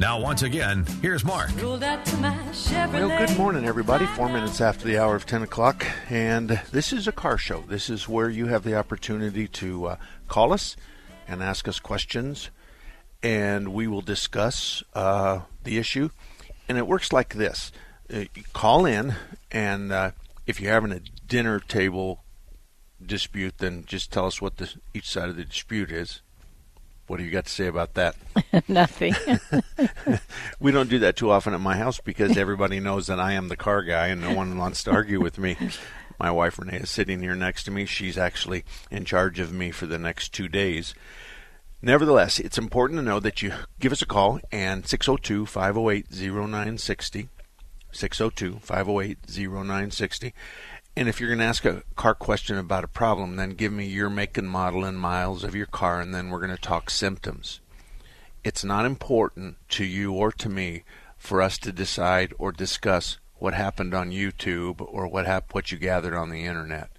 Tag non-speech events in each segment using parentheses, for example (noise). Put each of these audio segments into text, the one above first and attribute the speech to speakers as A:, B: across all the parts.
A: Now, once again, here's Mark.
B: Well, good morning, everybody. Four minutes after the hour of 10 o'clock. And this is a car show. This is where you have the opportunity to uh, call us and ask us questions. And we will discuss uh, the issue. And it works like this uh, call in, and uh, if you're having a dinner table dispute, then just tell us what the, each side of the dispute is. What do you got to say about that? (laughs)
C: Nothing. (laughs)
B: we don't do that too often at my house because everybody knows that I am the car guy and no one wants to argue with me. (laughs) My wife Renee is sitting here next to me. She's actually in charge of me for the next two days. Nevertheless, it's important to know that you give us a call and 602 508 0960. 602 508 0960. And if you're going to ask a car question about a problem, then give me your make and model and miles of your car, and then we're going to talk symptoms. It's not important to you or to me for us to decide or discuss what happened on YouTube or what hap- what you gathered on the internet.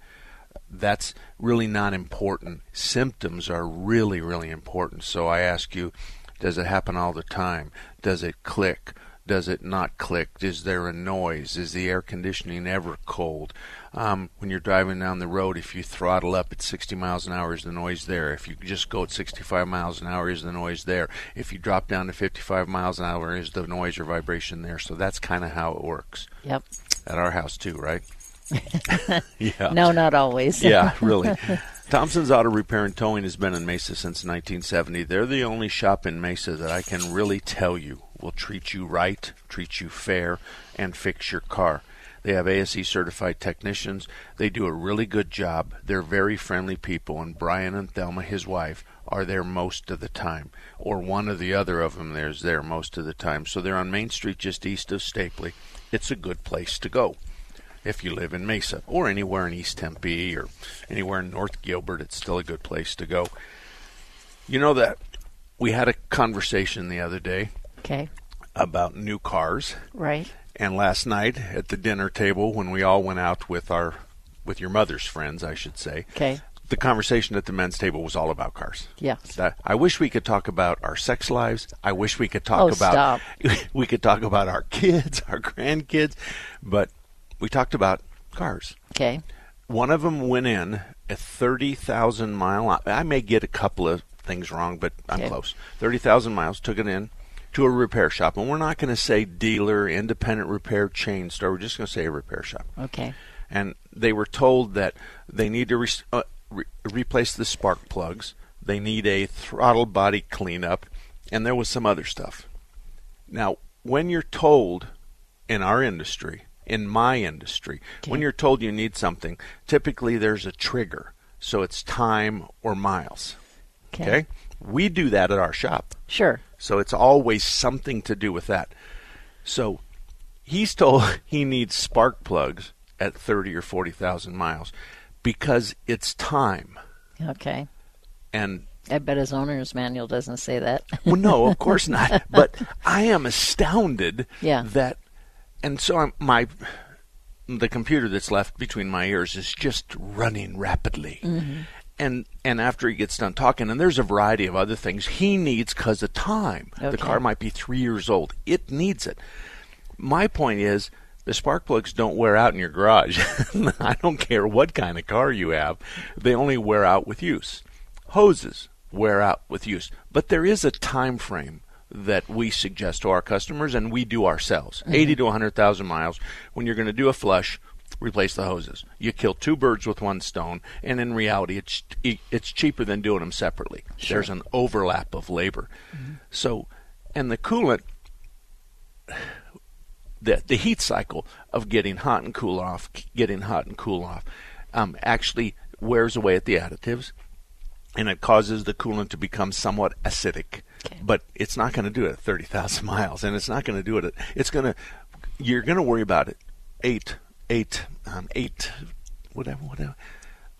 B: That's really not important. Symptoms are really, really important. So I ask you, does it happen all the time? Does it click? Does it not click? Is there a noise? Is the air conditioning ever cold? Um, when you're driving down the road, if you throttle up at 60 miles an hour, is the noise there? If you just go at 65 miles an hour, is the noise there? If you drop down to 55 miles an hour, is the noise or vibration there? So that's kind of how it works.
C: Yep.
B: At our house too, right? (laughs) (laughs) yeah.
C: No, not always. (laughs)
B: yeah, really. Thompson's Auto Repair and Towing has been in Mesa since 1970. They're the only shop in Mesa that I can really tell you will treat you right, treat you fair, and fix your car. They have ASE certified technicians. They do a really good job. They're very friendly people, and Brian and Thelma, his wife, are there most of the time, or one or the other of them there's there most of the time. So they're on Main Street just east of Stapley. It's a good place to go if you live in Mesa or anywhere in East Tempe or anywhere in North Gilbert. It's still a good place to go. You know that we had a conversation the other day
C: Okay.
B: about new cars.
C: Right.
B: And last night at the dinner table, when we all went out with our, with your mother's friends, I should say,
C: Okay.
B: the conversation at the men's table was all about cars.
C: Yeah.
B: That, I wish we could talk about our sex lives. I wish we could talk
C: Oh,
B: about
C: stop. (laughs)
B: we could talk about our kids, (laughs) our grandkids, but we talked about cars.
C: Okay.
B: One of them went in a 30,000 mile. I may get a couple of things wrong, but I'm
C: Okay.
B: close. 30,000 miles, took it in to a repair shop. And we're not going to say dealer, independent repair chain store. We're just going to say a repair shop.
C: Okay.
B: And they were told that they need to re- uh, re- replace the spark plugs. They need a throttle body cleanup, and there was some other stuff. Now, when you're told in our industry, in my industry, when you're told you need something, typically there's a trigger. So it's time or miles.
C: Okay.
B: Okay? We do that at our shop.
C: Sure.
B: So it's always something to do with that. So he's told (laughs) he needs spark plugs at 30 or 40,000 miles because it's time.
C: Okay.
B: And
C: I bet his owner's manual doesn't say that. (laughs)
B: well, no, of course not. (laughs) But I am astounded
C: Yeah.
B: that, and so I'm, my the computer that's left between my ears is just running rapidly.
C: Mm-hmm.
B: And and after he gets done talking, and there's a variety of other things he needs because of time. The car might be three years old. It needs it. My point is. The spark plugs don't wear out in your garage. (laughs) I don't care what kind of car you have. They only wear out with use. Hoses wear out with use. But there is a time frame that we suggest to our customers and we do ourselves. Mm-hmm. 80 to 100,000 miles when you're going to do a flush replace the hoses. You kill two birds with one stone, and in reality, it's it's cheaper than doing them separately. There's an overlap of labor. So, and the coolant, the the heat cycle of getting hot and cool off, getting hot and cool off, um, actually wears away at the additives, and it causes the coolant to become somewhat acidic.
C: Okay.
B: But it's not going to do it at thirty thousand (laughs) miles, and it's not going to do it. At, it's going to. You're going to worry about it. Eight, eight, um, eight, whatever, whatever.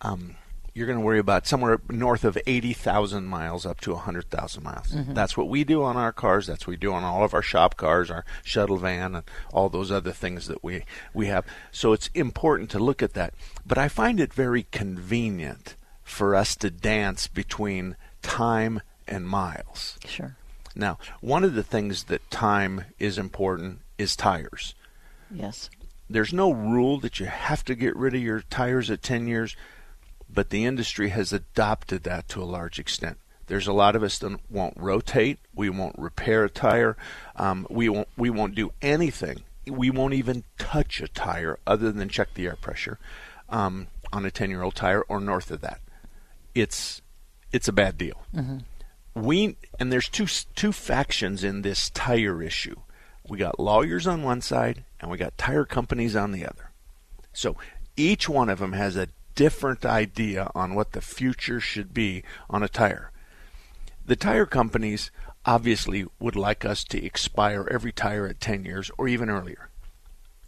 B: Um, you're going to worry about somewhere north of 80,000 miles up to 100,000 miles. That's what we do on our cars. That's what we do on all of our shop cars, our shuttle van, and all those other things that we, we have. So it's important to look at that. But I find it very convenient for us to dance between time and miles.
C: Sure.
B: Now, one of the things that time is important is tires
C: Yes.
B: There's no rule that you have to get rid of your tires at 10 years, but the industry has adopted that to a large extent. There's a lot of us that won't rotate. We won't repair a tire. Um, we won't. We won't do anything. We won't even touch a tire other than check the air pressure um, on a 10-year-old tire or north of that. It's it's a bad deal. We and there's two two factions in this tire issue. We got lawyers on one side and we got tire companies on the other. So each one of them has a different idea on what the future should be on a tire. The tire companies obviously would like us to expire every tire at 10 years or even earlier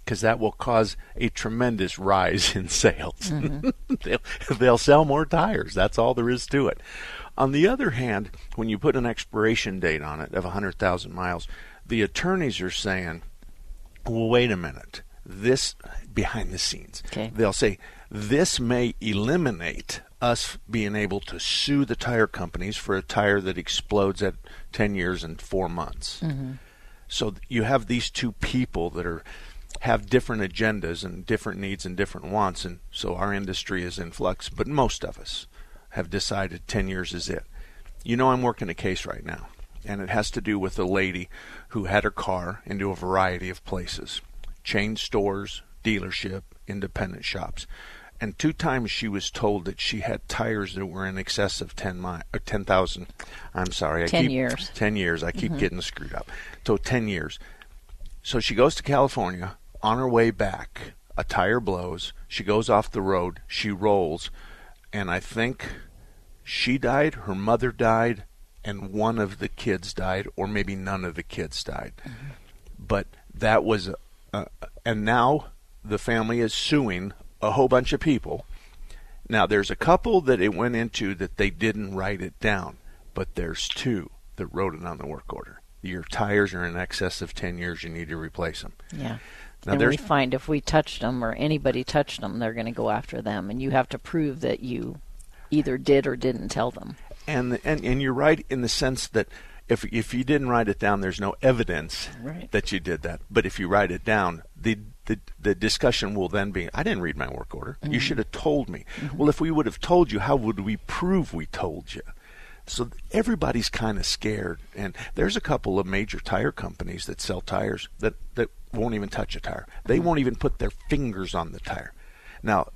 B: because that will cause a tremendous rise (laughs) in sales. Mm-hmm. (laughs) they'll, they'll sell more tires. That's all there is to it. On the other hand, when you put an expiration date on it of 100,000 miles, the attorneys are saying, well, wait a minute. This behind the scenes.
C: Okay.
B: They'll say this may eliminate us being able to sue the tire companies for a tire that explodes at 10 years and 4 months. Mm-hmm. So you have these two people that are have different agendas and different needs and different wants and so our industry is in flux, but most of us have decided 10 years is it. You know I'm working a case right now and it has to do with a lady who had her car into a variety of places. Chain stores, dealership, independent shops. And two times she was told that she had tires that were in excess of 10 mi- or 10,000. I'm sorry. I
C: 10
B: keep,
C: years.
B: 10 years. I keep mm-hmm. getting screwed up. So 10 years. So she goes to California. On her way back, a tire blows. She goes off the road. She rolls. And I think she died, her mother died, and one of the kids died, or maybe none of the kids died. But that was, uh, and now the family is suing a whole bunch of people. Now there's a couple that it went into that they didn't write it down, but there's two that wrote it on the work order. Your tires are in excess of 10 years, you need to replace them.
C: Yeah.
B: Now
C: and we find if we touched them or anybody touched them, they're going to go after them, and you have to prove that you either did or didn't tell them.
B: And and and you're right in the sense that if if you didn't write it down, there's no evidence
C: Right.
B: that you did that. But if you write it down, the the the discussion will then be, I didn't read my work order. You mm-hmm. should have told me. Mm-hmm. Well, if we would have told you, how would we prove we told you? So everybody's kind of scared, and there's a couple of major tire companies that sell tires that that won't even touch a tire. They mm-hmm. won't even put their fingers on the tire. Now,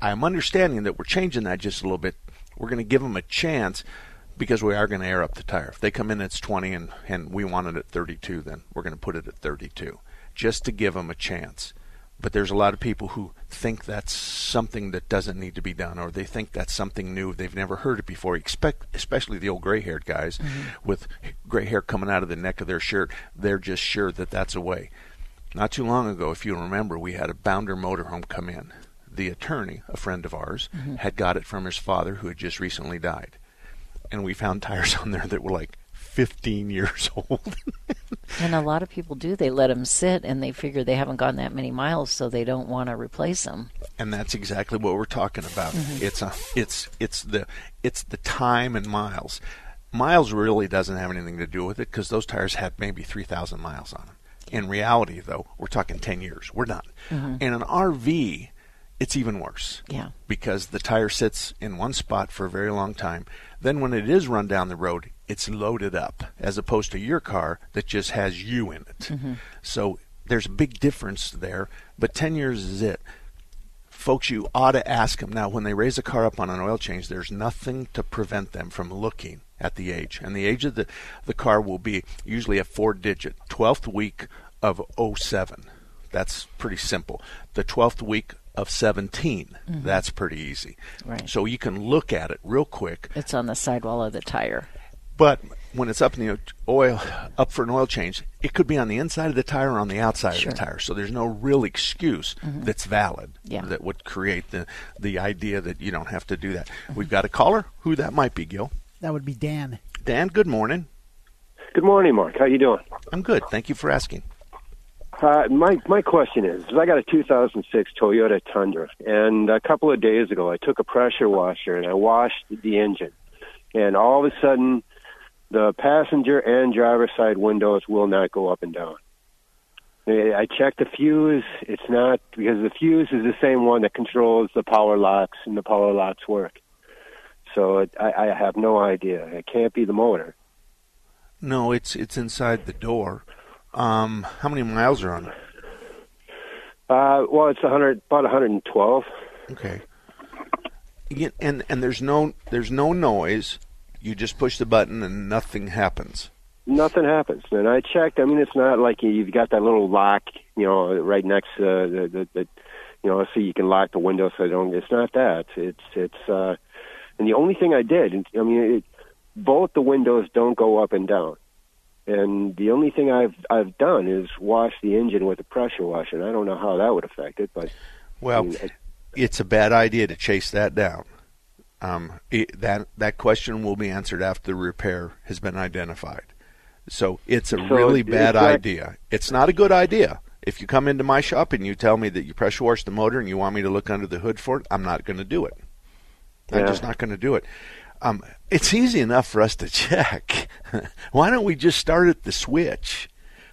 B: I'm understanding that we're changing that just a little bit. We're going to give them a chance because we are going to air up the tire. If they come in it's 20 and, and we want it at 32, then we're going to put it at 32 just to give them a chance. But there's a lot of people who think that's something that doesn't need to be done, or they think that's something new. They've never heard it before, expect, especially the old gray haired guys mm-hmm. with gray hair coming out of the neck of their shirt. They're just sure that that's a way. Not too long ago, if you remember, we had a Bounder motorhome come in. The attorney, a friend of ours, mm-hmm. had got it from his father who had just recently died. And we found tires (laughs) on there that were like 15 years (laughs) old.
C: And a lot of people do. They let them sit, and they figure they haven't gone that many miles, so they don't want to replace them.
B: and that's exactly what we're talking about. Mm-hmm. It's a, it's it's the it's the time and miles. Miles really doesn't have anything to do with it because those tires had maybe three thousand miles on them. In reality, though, we're talking ten years. We're done. Mm-hmm. And an RV, it's even worse.
C: Yeah.
B: Because the tire sits in one spot for a very long time. Then when it is run down the road, it's loaded up, as opposed to your car that just has you in it. Mm-hmm. So there's a big difference there, but 10 years is it. Folks, you ought to ask them. Now, when they raise a car up on an oil change, there's nothing to prevent them from looking at the age. And the age of the, the car will be usually a four digit, 12th week of 07. That's pretty simple. The 12th week of 17, mm-hmm. that's pretty easy.
C: Right.
B: So you can look at it real quick.
C: It's on the sidewall of the tire.
B: But when it's up in the oil, up for an oil change, it could be on the inside of the tire or on the outside
C: Sure.
B: of the tire. So there's no real excuse mm-hmm. that's valid
C: Yeah.
B: that would create the the idea that you don't have to do that. We've got a caller. Who that might be, Gil?
D: That would be Dan.
B: Dan. Good morning.
E: Good morning, Mark. How you doing?
B: I'm good. Thank you for asking.
E: Uh, my my question is, I got a 2006 Toyota Tundra, and a couple of days ago, I took a pressure washer and I washed the engine, and all of a sudden, the passenger and driver side windows will not go up and down. I checked the fuse; it's not because the fuse is the same one that controls the power locks and the power locks work. So it, I, I have no idea. It can't be the motor.
B: No, it's it's inside the door. Um, how many miles are on it?
E: Uh, well, it's 100, about 112.
B: Okay. And and there's no there's no noise. You just push the button and nothing happens.
E: Nothing happens. And I checked. I mean, it's not like you've got that little lock, you know, right next to the, the, the you know, so you can lock the window so they don't. It's not that. It's it's. uh And the only thing I did, I mean, it, both the windows don't go up and down. And the only thing I've I've done is wash the engine with a pressure washer. And I don't know how that would affect it, but
B: Well,
E: I mean, I-
B: it's a bad idea to chase that down. Um, it, that that question will be answered after the repair has been identified. So it's a
E: So
B: really bad
E: that-
B: idea. It's not a good idea. If you come into my shop and you tell me that you pressure wash the motor and you want me to look under the hood for it, I'm not going to do it. I'm just not going to do it. Um, it's easy enough for us to check. (laughs) Why don't we just start at the switch?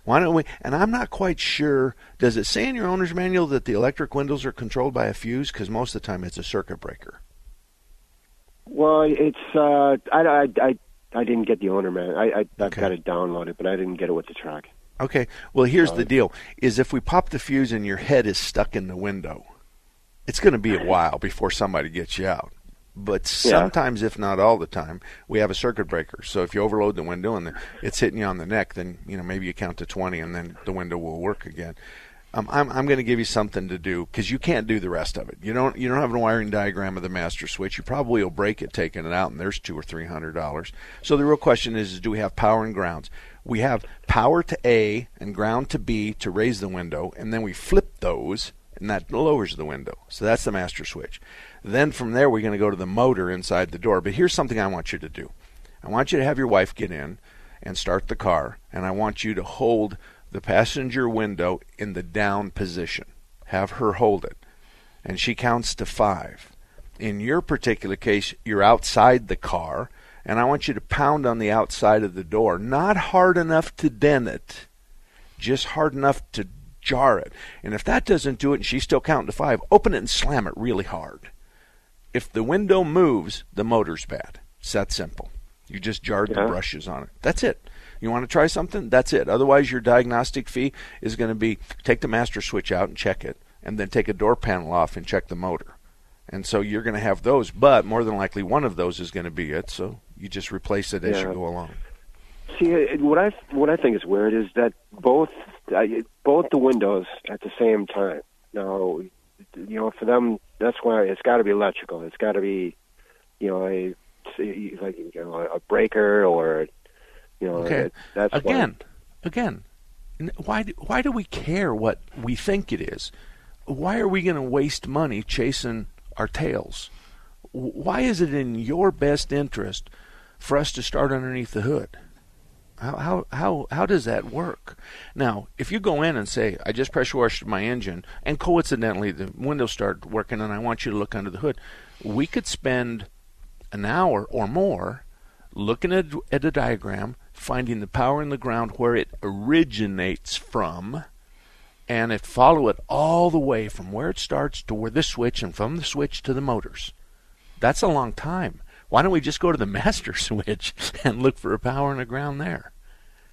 B: Why don't we? And I'm not quite sure. Does it say in your owner's manual that the electric windows are controlled by a fuse? Because most of the time it's a circuit breaker.
E: Well, it's uh, I, I, I, I didn't get the owner man. I, I I've
B: Okay.
E: got it downloaded, but I didn't get it with the truck.
B: Okay. Well, here's the deal: is if we pop the fuse and your head is stuck in the window, it's going to be a (laughs) while before somebody gets you out. But
E: Yeah.
B: sometimes, if not all the time, we have a circuit breaker. So if you overload the window and the, it's hitting you on the neck, then you know maybe you count to twenty, and then the window will work again. Um, I'm I'm going to give you something to do because you can't do the rest of it. You don't you don't have a wiring diagram of the master switch. You probably will break it taking it out, and there's two or three hundred dollars. So the real question is, is do we have power and grounds? We have power to A and ground to B to raise the window, and then we flip those, and that lowers the window. So that's the master switch. Then from there, we're going to go to the motor inside the door. But here's something I want you to do. I want you to have your wife get in and start the car, and I want you to hold the passenger window in the down position. Have her hold it. And she counts to five. In your particular case, you're outside the car, and I want you to pound on the outside of the door. Not hard enough to dent it, just hard enough to jar it. And if that doesn't do it and she's still counting to five, open it and slam it really hard. If the window moves, the motor's bad. It's that simple. You just jarred the brushes on it. That's it. You want to try something? That's it. Otherwise, your diagnostic fee is going to be take the master switch out and check it, and then take a door panel off and check the motor. And so you're going to have those, but more than likely one of those is going to be it. So you just replace it as
E: Yeah.
B: you go along.
E: See, what I what I think is weird is that both I, both the windows at the same time. Now, you know, for them, that's why it's got to be electrical. It's got to be, you know, a like you know a breaker or, you know,
B: Okay.
E: it- that's why-
B: again, again, why do, why do we care what we think it is? Why are we going to waste money chasing our tails? Why is it in your best interest for us to start underneath the hood? How how how how does that work? Now, if you go in and say, "I just pressure washed my engine," and coincidentally the windows start working, and I want you to look under the hood, we could spend an hour or more looking at, at a diagram, finding the power in the ground where it originates from, and it follow it all the way from where it starts to where the switch, and from the switch to the motors. That's a long time. Why don't we just go to the master (laughs) switch and look for a power and a ground there?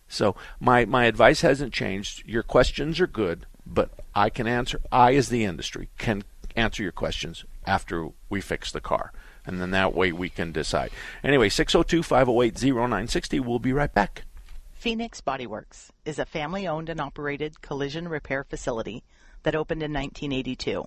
B: So my my advice hasn't changed. Your questions are good, but I can answer. I, as the industry, can answer your questions after we fix the car, and then that way we can decide. Anyway, 602-508-0960. We'll be right back.
D: Phoenix Bodyworks is a family-owned and operated collision repair facility that opened in 1982.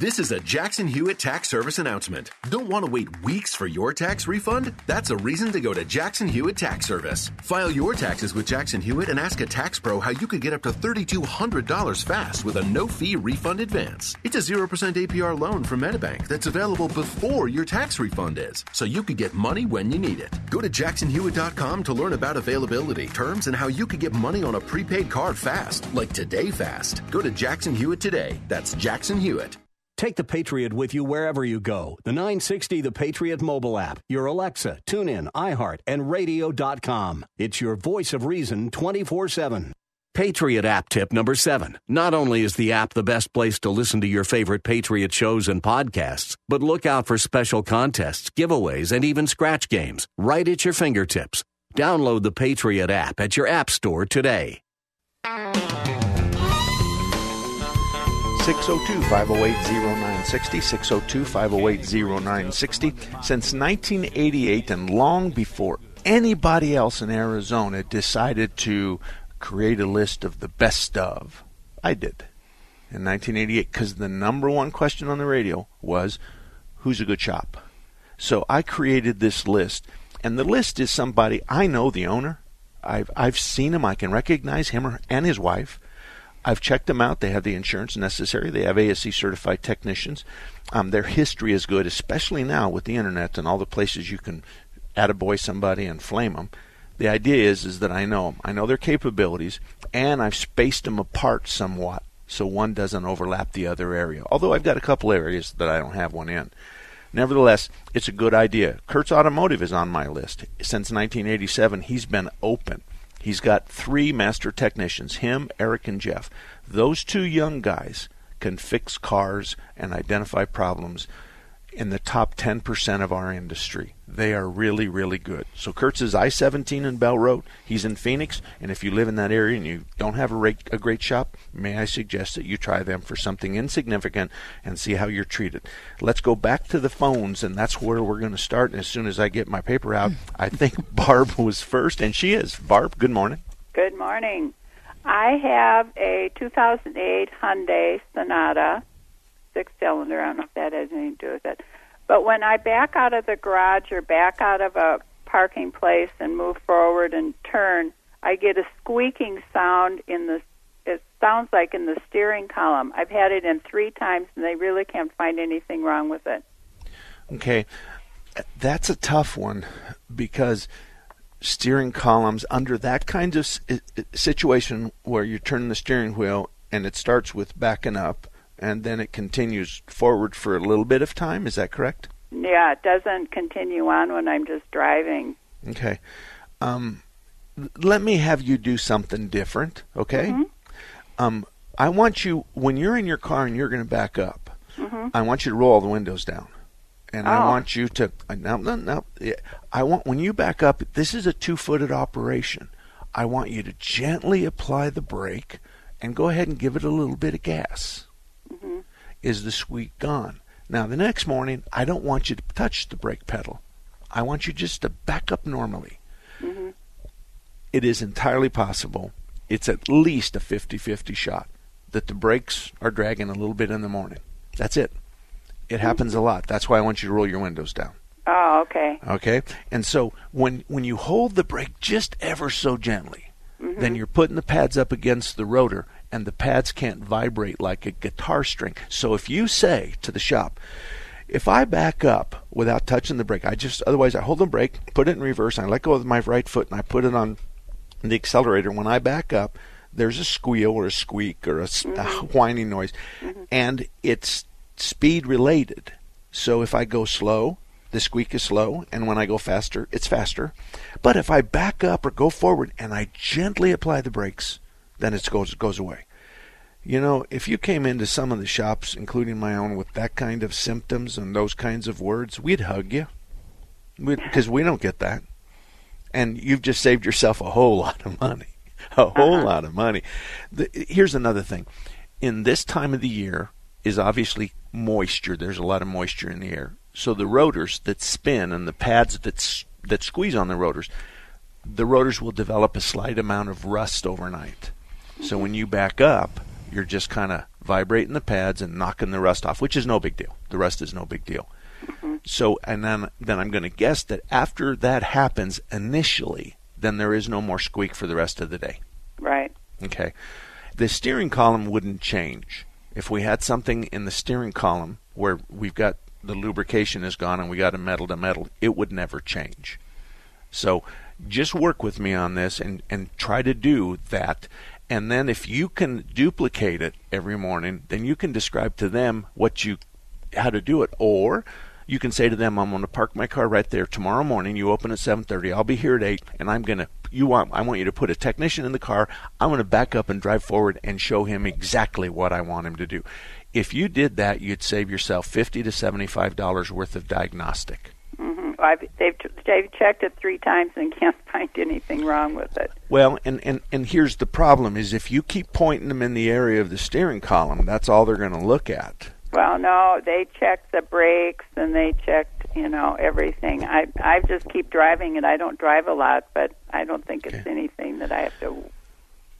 F: This is a Jackson Hewitt tax service announcement. Don't want to wait weeks for your tax refund? That's a reason to go to Jackson Hewitt Tax Service. File your taxes with Jackson Hewitt and ask a tax pro how you could get up to $3,200 fast with a no fee refund advance. It's a 0% APR loan from MetaBank that's available before your tax refund is, so you could get money when you need it. Go to jacksonhewitt.com to learn about availability, terms, and how you could get money on a prepaid card fast, like today fast. Go to Jackson Hewitt today. That's Jackson Hewitt.
G: Take the Patriot with you wherever you go. The 960 The Patriot mobile app, your Alexa, TuneIn, iHeart, and radio.com. It's your voice of reason 24 7. Patriot app tip number seven. Not only is the app the best place to listen to your favorite Patriot shows and podcasts, but look out for special contests, giveaways, and even scratch games right at your fingertips. Download the Patriot app at your app store today.
B: 602 508 0960. 602 508 0960. Since 1988 and long before anybody else in Arizona decided to create a list of the best of, I did in 1988 because the number one question on the radio was who's a good shop? So I created this list, and the list is somebody I know the owner. I've I've seen him. I can recognize him and his wife. I've checked them out. They have the insurance necessary. They have ASE certified technicians. Um, their history is good, especially now with the internet and all the places you can attaboy somebody and flame them. The idea is is that I know them. I know their capabilities, and I've spaced them apart somewhat so one doesn't overlap the other area. Although I've got a couple areas that I don't have one in. Nevertheless, it's a good idea. Kurtz Automotive is on my list. Since 1987, he's been open. He's got three master technicians him, Eric, and Jeff. Those two young guys can fix cars and identify problems in the top 10% of our industry. They are really, really good. So Kurtz is I 17 in Bell Road. He's in Phoenix. And if you live in that area and you don't have a, rate, a great shop, may I suggest that you try them for something insignificant and see how you're treated. Let's go back to the phones, and that's where we're going to start. And as soon as I get my paper out, I think (laughs) Barb was first, and she is. Barb, good morning.
H: Good morning. I have a 2008 Hyundai Sonata six cylinder. I don't know if that has anything to do with it. But when I back out of the garage or back out of a parking place and move forward and turn, I get a squeaking sound in the it sounds like in the steering column. I've had it in 3 times and they really can't find anything wrong with it.
B: Okay. That's a tough one because steering columns under that kind of situation where you turn the steering wheel and it starts with backing up and then it continues forward for a little bit of time. Is that correct?
H: Yeah, it doesn't continue on when I'm just driving.
B: Okay. Um, let me have you do something different, okay?
H: Mm-hmm.
B: Um, I want you, when you're in your car and you're going to back up,
H: mm-hmm.
B: I want you to roll all the windows down. And
H: oh.
B: I want you to, now, now, now, I want, when you back up, this is a two footed operation. I want you to gently apply the brake and go ahead and give it a little bit of gas. Is the squeak gone. Now, the next morning, I don't want you to touch the brake pedal. I want you just to back up normally.
H: Mm-hmm.
B: It is entirely possible, it's at least a 50 50 shot that the brakes are dragging a little bit in the morning. That's it. It happens a lot. That's why I want you to roll your windows down.
H: Oh, okay.
B: Okay? And so when when you hold the brake just ever so gently, then you're putting the pads up against the rotor and the pads can't vibrate like a guitar string. So if you say to the shop, if I back up without touching the brake, I just otherwise I hold the brake, put it in reverse, and I let go of my right foot and I put it on the accelerator. When I back up, there's a squeal or a squeak or a mm-hmm. whining noise, mm-hmm. and it's speed related. So if I go slow, the squeak is slow, and when I go faster, it's faster. But if I back up or go forward and I gently apply the brakes, then it goes goes away. You know, if you came into some of the shops, including my own, with that kind of symptoms and those kinds of words, we'd hug you because we don't get that. And you've just saved yourself a whole lot of money. A whole uh-huh. lot of money. The, here's another thing. In this time of the year is obviously moisture. There's a lot of moisture in the air. So the rotors that spin and the pads that that squeeze on the rotors, the rotors will develop a slight amount of rust overnight. So when you back up, you're just kind of vibrating the pads and knocking the rust off, which is no big deal. The rust is no big deal. Mm-hmm. So and then then I'm going to guess that after that happens initially, then there is no more squeak for the rest of the day.
H: Right.
B: Okay. The steering column wouldn't change. If we had something in the steering column where we've got the lubrication is gone and we got a metal to metal, it would never change. So just work with me on this and, and try to do that. And then if you can duplicate it every morning, then you can describe to them what you how to do it. Or you can say to them, I'm going to park my car right there tomorrow morning. You open at 7:30. I'll be here at 8 and I'm going to you want I want you to put a technician in the car. I'm going to back up and drive forward and show him exactly what I want him to do. If you did that, you'd save yourself 50 to 75 dollars worth of diagnostic.
H: Hmm I've, they've they've checked it three times and can't (laughs) find anything wrong with it.
B: Well, and, and, and here's the problem is if you keep pointing them in the area of the steering column, that's all they're going to look at.
H: Well, no, they checked the brakes and they checked, you know, everything. I I just keep driving it. I don't drive a lot, but I don't think it's anything that I have to,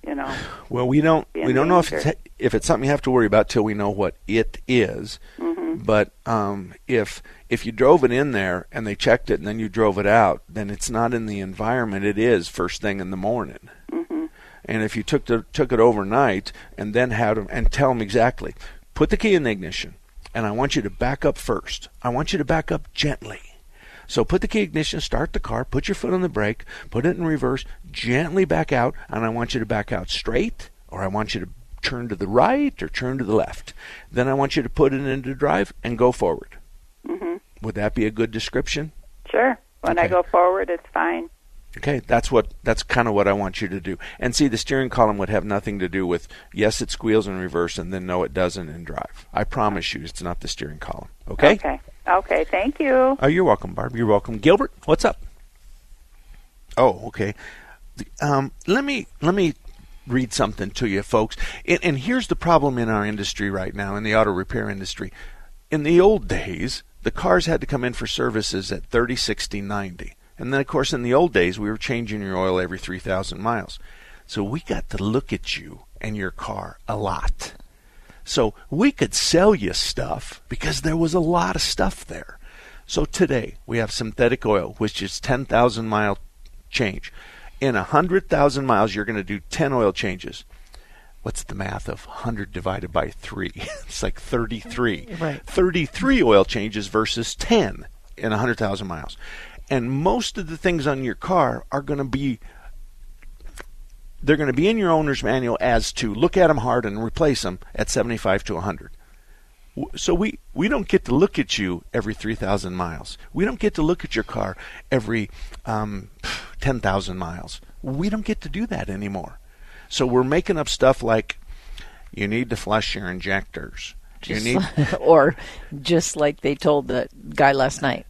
H: you know.
B: Well, we don't we don't know if it's, if it's something you have to worry about till we know what it is.
H: Mhm.
B: But um, if if you drove it in there and they checked it and then you drove it out, then it's not in the environment it is first thing in the morning.
H: Mhm.
B: And if you took the, took it overnight and then had them and tell them exactly, put the key in the ignition, and I want you to back up first. I want you to back up gently. So put the key ignition, start the car, put your foot on the brake, put it in reverse, gently back out, and I want you to back out straight, or I want you to turn to the right or turn to the left. Then I want you to put it into drive and go forward.
H: Mhm.
B: Would that be a good description?
H: Sure. When I go forward, it's fine.
B: Okay, that's what that's kind of what I want you to do. And see, the steering column would have nothing to do with yes, it squeals in reverse, and then no, it doesn't in drive. I promise you, it's not the steering column. Okay.
H: Okay. Okay. Thank you.
B: Oh, you're welcome, Barb. You're welcome, Gilbert. What's up? Oh, okay. Um, let me let me read something to you, folks. And, and here's the problem in our industry right now, in the auto repair industry. In the old days, the cars had to come in for services at 30, 60, 90. And then, of course, in the old days, we were changing your oil every 3,000 miles. So we got to look at you and your car a lot. So we could sell you stuff because there was a lot of stuff there. So today we have synthetic oil, which is 10,000 mile change. In 100,000 miles, you're going to do 10 oil changes. What's the math of 100 divided by 3? (laughs) it's like 33. (laughs)
C: Right.
B: 33 oil changes versus 10 in 100,000 miles. And most of the things on your car are going to be they're going to be in your owner's manual as to look at them hard and replace them at 75 to 100. So we, we don't get to look at you every 3,000 miles. We don't get to look at your car every um, 10,000 miles. We don't get to do that anymore. So we're making up stuff like you need to flush your injectors. You
C: Just
B: need
C: like- (laughs) or just like they told the guy last night.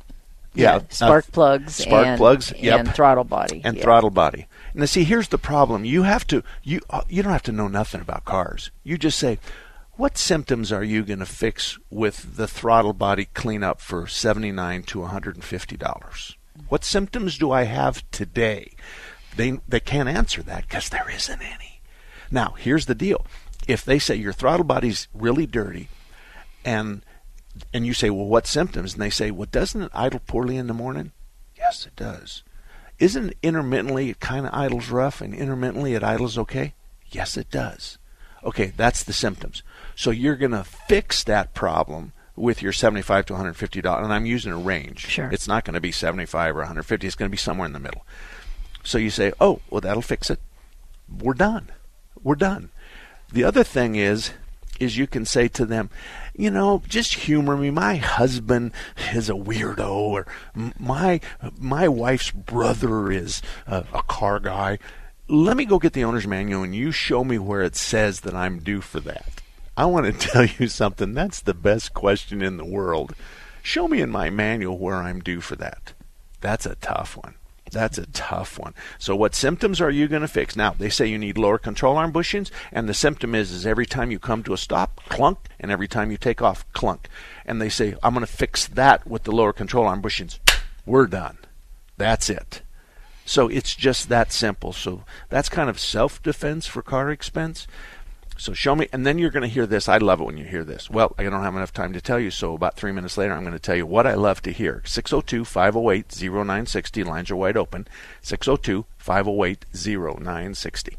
B: Yeah,
C: spark
B: uh,
C: plugs,
B: spark
C: and,
B: plugs, yep.
C: and throttle body,
B: and
C: yeah.
B: throttle body. Now, see, here's the problem. You have to you uh, you don't have to know nothing about cars. You just say, what symptoms are you going to fix with the throttle body cleanup for seventy nine to one hundred and fifty dollars? What symptoms do I have today? They they can't answer that because there isn't any. Now, here's the deal. If they say your throttle body's really dirty and and you say, well, what symptoms? And they say, well, doesn't it idle poorly in the morning? Yes, it does. Isn't intermittently it kind of idles rough and intermittently it idles okay? Yes, it does. Okay, that's the symptoms. So you're going to fix that problem with your 75 to 150 dollars and I'm using a range.
C: Sure.
B: It's not going to be 75 or 150, it's going to be somewhere in the middle. So you say, "Oh, well that'll fix it." We're done. We're done. The other thing is is you can say to them, you know, just humor me. My husband is a weirdo, or my my wife's brother is a, a car guy. Let me go get the owner's manual, and you show me where it says that I'm due for that. I want to (laughs) tell you something. That's the best question in the world. Show me in my manual where I'm due for that. That's a tough one. That's a tough one. So what symptoms are you going to fix? Now, they say you need lower control arm bushings, and the symptom is is every time you come to a stop, clunk, and every time you take off, clunk. And they say, I'm going to fix that with the lower control arm bushings. We're done. That's it. So it's just that simple. So that's kind of self defense for car expense. So show me, and then you're going to hear this. I love it when you hear this. Well, I don't have enough time to tell you, so about three minutes later, I'm going to tell you what I love to hear. 602 508 0960. Lines are wide open. 602 508 0960.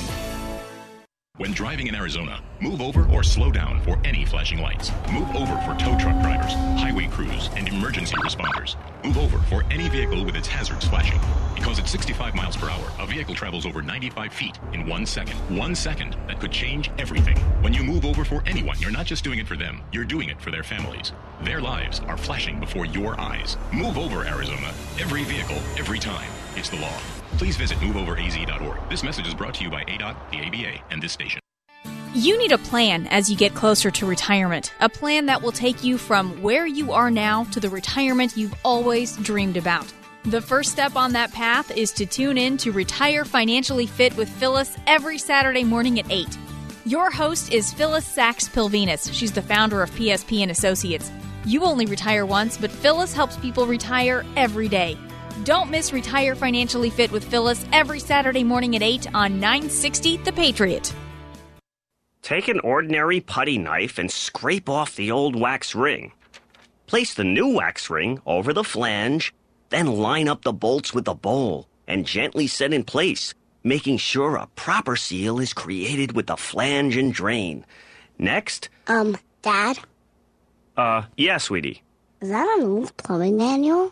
I: When driving in Arizona, move over or slow down for any flashing lights. Move over for tow truck drivers, highway crews, and emergency responders. Move over for any vehicle with its hazards flashing. Because at 65 miles per hour, a vehicle travels over 95 feet in one second. One second that could change everything. When you move over for anyone, you're not just doing it for them, you're doing it for their families. Their lives are flashing before your eyes. Move over, Arizona. Every vehicle, every time. It's the law. Please visit moveoveraz.org. This message is brought to you by ADOT, the ABA, and this station.
J: You need a plan as you get closer to retirement. A plan that will take you from where you are now to the retirement you've always dreamed about. The first step on that path is to tune in to Retire Financially Fit with Phyllis every Saturday morning at 8. Your host is Phyllis Sachs Pilvinus. She's the founder of PSP and Associates. You only retire once, but Phyllis helps people retire every day. Don't miss Retire Financially Fit with Phyllis every Saturday morning at 8 on 960 The Patriot.
K: Take an ordinary putty knife and scrape off the old wax ring. Place the new wax ring over the flange, then line up the bolts with the bowl and gently set in place, making sure a proper seal is created with the flange and drain. Next,
L: Um, Dad,
K: uh, yeah, sweetie.
L: is that an old plumbing manual?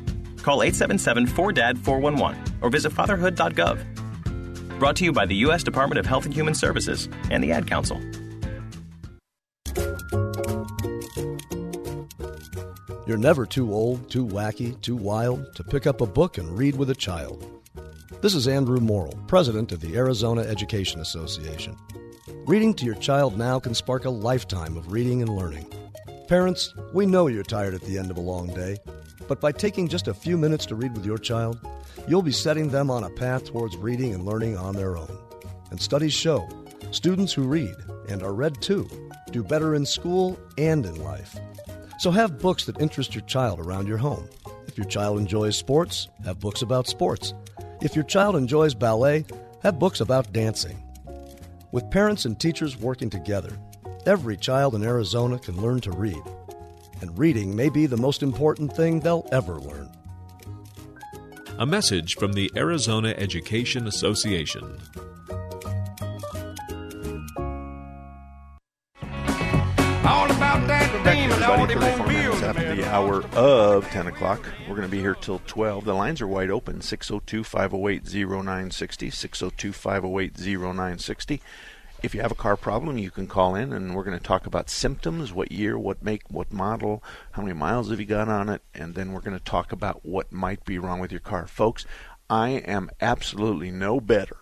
M: Call 877 4DAD 411 or visit fatherhood.gov. Brought to you by the U.S. Department of Health and Human Services and the Ad Council.
N: You're never too old, too wacky, too wild to pick up a book and read with a child. This is Andrew Morrill, president of the Arizona Education Association. Reading to your child now can spark a lifetime of reading and learning. Parents, we know you're tired at the end of a long day, but by taking just a few minutes to read with your child, you'll be setting them on a path towards reading and learning on their own. And studies show students who read and are read to do better in school and in life. So have books that interest your child around your home. If your child enjoys sports, have books about sports. If your child enjoys ballet, have books about dancing. With parents and teachers working together, every child in Arizona can learn to read. And reading may be the most important thing they'll ever learn.
O: A message from the Arizona Education Association.
B: Back to everybody, 34 minutes after the hour of 10 o'clock. We're going to be here till 12. The lines are wide open 602 508 0960. 602 508 0960. If you have a car problem, you can call in and we're going to talk about symptoms what year, what make, what model, how many miles have you got on it, and then we're going to talk about what might be wrong with your car. Folks, I am absolutely no better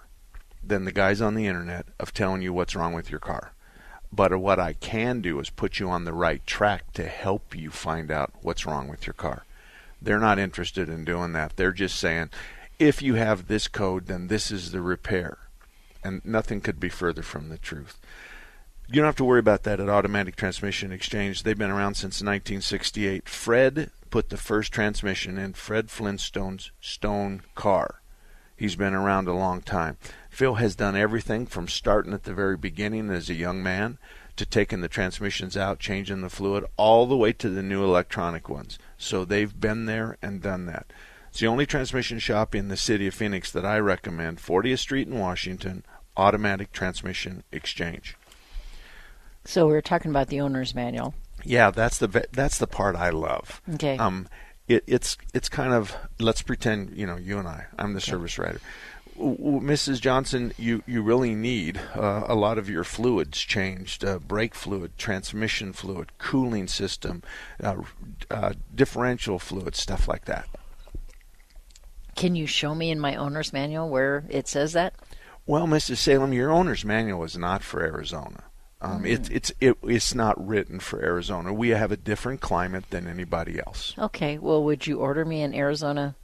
B: than the guys on the internet of telling you what's wrong with your car. But what I can do is put you on the right track to help you find out what's wrong with your car. They're not interested in doing that. They're just saying, if you have this code, then this is the repair. And nothing could be further from the truth. You don't have to worry about that at Automatic Transmission Exchange. They've been around since 1968. Fred put the first transmission in Fred Flintstone's stone car. He's been around a long time. Phil has done everything from starting at the very beginning as a young man to taking the transmissions out, changing the fluid, all the way to the new electronic ones. So they've been there and done that. It's the only transmission shop in the city of Phoenix that I recommend 40th Street in Washington, Automatic Transmission Exchange.
C: So we are talking about the owner's manual.
B: Yeah, that's the that's the part I love.
C: Okay.
B: Um, it, it's it's kind of let's pretend you know you and I. I'm the okay. service writer. Mrs. Johnson, you, you really need uh, a lot of your fluids changed uh, brake fluid, transmission fluid, cooling system, uh, uh, differential fluid, stuff like that.
C: Can you show me in my owner's manual where it says that?
B: Well, Mrs. Salem, your owner's manual is not for Arizona. Um, mm. It's it's it, it's not written for Arizona. We have a different climate than anybody else.
C: Okay. Well, would you order me an Arizona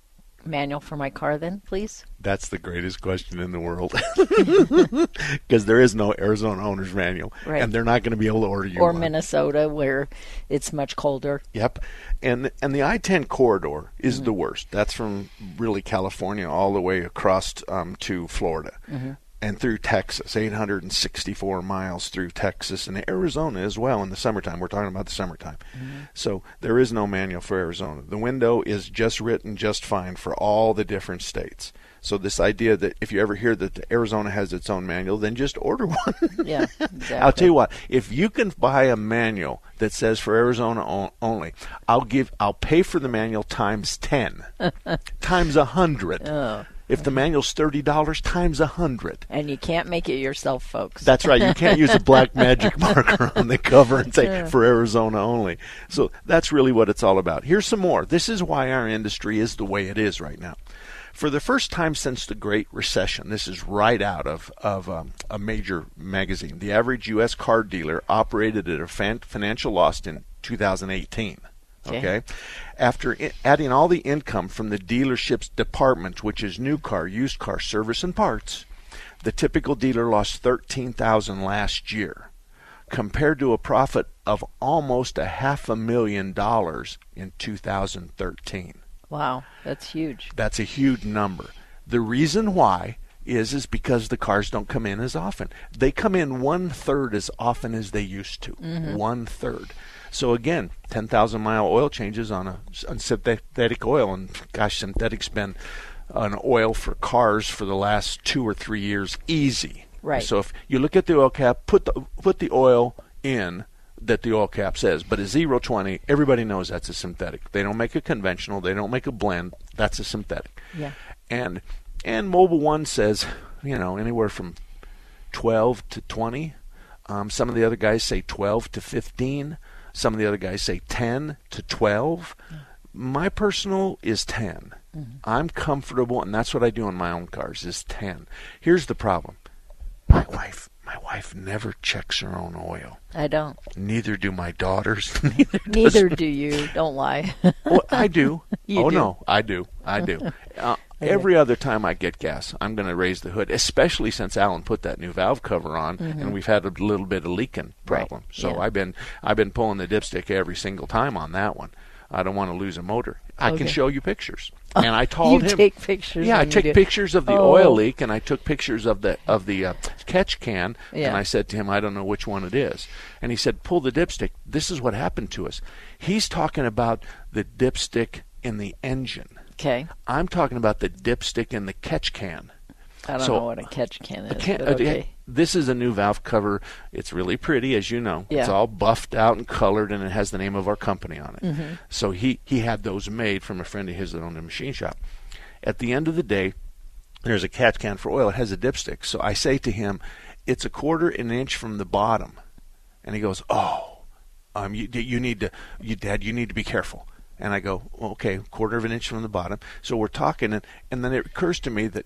C: manual for my car then, please?
B: That's the greatest question in the world. (laughs) Because there is no Arizona owner's manual.
C: Right.
B: And they're not going to be able to order you
C: Or
B: one.
C: Minnesota where it's much colder.
B: Yep. And and the I-10 corridor is mm-hmm. the worst. That's from really California all the way across um, to Florida.
C: Mm-hmm
B: and through Texas, 864 miles through Texas and Arizona as well in the summertime. We're talking about the summertime.
C: Mm-hmm.
B: So there is no manual for Arizona. The window is just written just fine for all the different states. So this idea that if you ever hear that Arizona has its own manual, then just order (laughs) one.
C: yeah, exactly. (laughs)
B: I'll tell you what. If you can buy a manual that says for Arizona only, I'll give. I'll pay for the manual times ten, (laughs) times a hundred.
C: Oh.
B: If the manual's thirty dollars times a hundred,
C: and you can't make it yourself, folks.
B: That's right. You can't use a black (laughs) magic marker on the cover and say for Arizona only. So that's really what it's all about. Here's some more. This is why our industry is the way it is right now. For the first time since the Great Recession, this is right out of of um, a major magazine. The average U.S. car dealer operated at a fan- financial loss in 2018.
C: Okay.
B: okay. After I- adding all the income from the dealership's department, which is new car, used car, service, and parts, the typical dealer lost thirteen thousand last year, compared to a profit of almost a half a million dollars in 2013.
C: Wow, that's huge.
B: That's a huge number. The reason why is is because the cars don't come in as often. They come in one third as often as they used to.
C: Mhm.
B: One third. So again, 10,000 mile oil changes on a on synthetic oil, and gosh, synthetic's been an oil for cars for the last two or three years, easy.
C: Right.
B: So if you look at the oil cap, put the put the oil in that the oil cap says, but a zero twenty, everybody knows that's a synthetic. They don't make a conventional, they don't make a blend. That's a synthetic.
C: Yeah.
B: And and Mobil One says, you know, anywhere from twelve to twenty. Um, some of the other guys say twelve to fifteen. Some of the other guys say 10 to 12. My personal is 10. I'm comfortable, and that's what I do in my own cars is 10. Here's the problem. My wife, my wife never checks her own oil.
C: I don't.
B: Neither do my daughters. (laughs) Neither,
C: Neither do you. Don't lie.
B: well, I do. (laughs)
C: You
B: oh
C: do.
B: no, I do. I do. (laughs) Uh, every other time I get gas, I'm going to raise the hood, especially since Alan put that new valve cover on,
C: Mhm.
B: and we've had a little bit of leaking
C: Right.
B: problem. So
C: Yeah.
B: I've been I've been pulling the dipstick every single time on that one. I don't want to lose a motor. I
C: Okay.
B: can show you pictures. And I told
C: You
B: him
C: take pictures
B: Yeah, I took pictures of the
C: Oh.
B: oil leak and I took pictures of the of the uh, catch can
C: Yeah.
B: and I said to him, I don't know which one it is. And he said, "Pull the dipstick. This is what happened to us." He's talking about the dipstick in the engine.
C: Okay.
B: I'm talking about the dipstick in the catch can.
C: I don't
B: So,
C: know what a catch can is.
B: a can- uh,
C: okay.
B: This is a new valve cover. It's really pretty, as you know. It's all buffed out and colored, and it has the name of our company on it.
C: Mhm.
B: So he he had those made from a friend of his that owned a machine shop. At the end of the day, there's a catch can for oil. It has a dipstick. So I say to him, "It's a quarter an inch from the bottom," and he goes, "Oh, um, you you need to, you Dad, you need to be careful." And I go, "Okay, quarter of an inch from the bottom." So we're talking, and and then it occurs to me that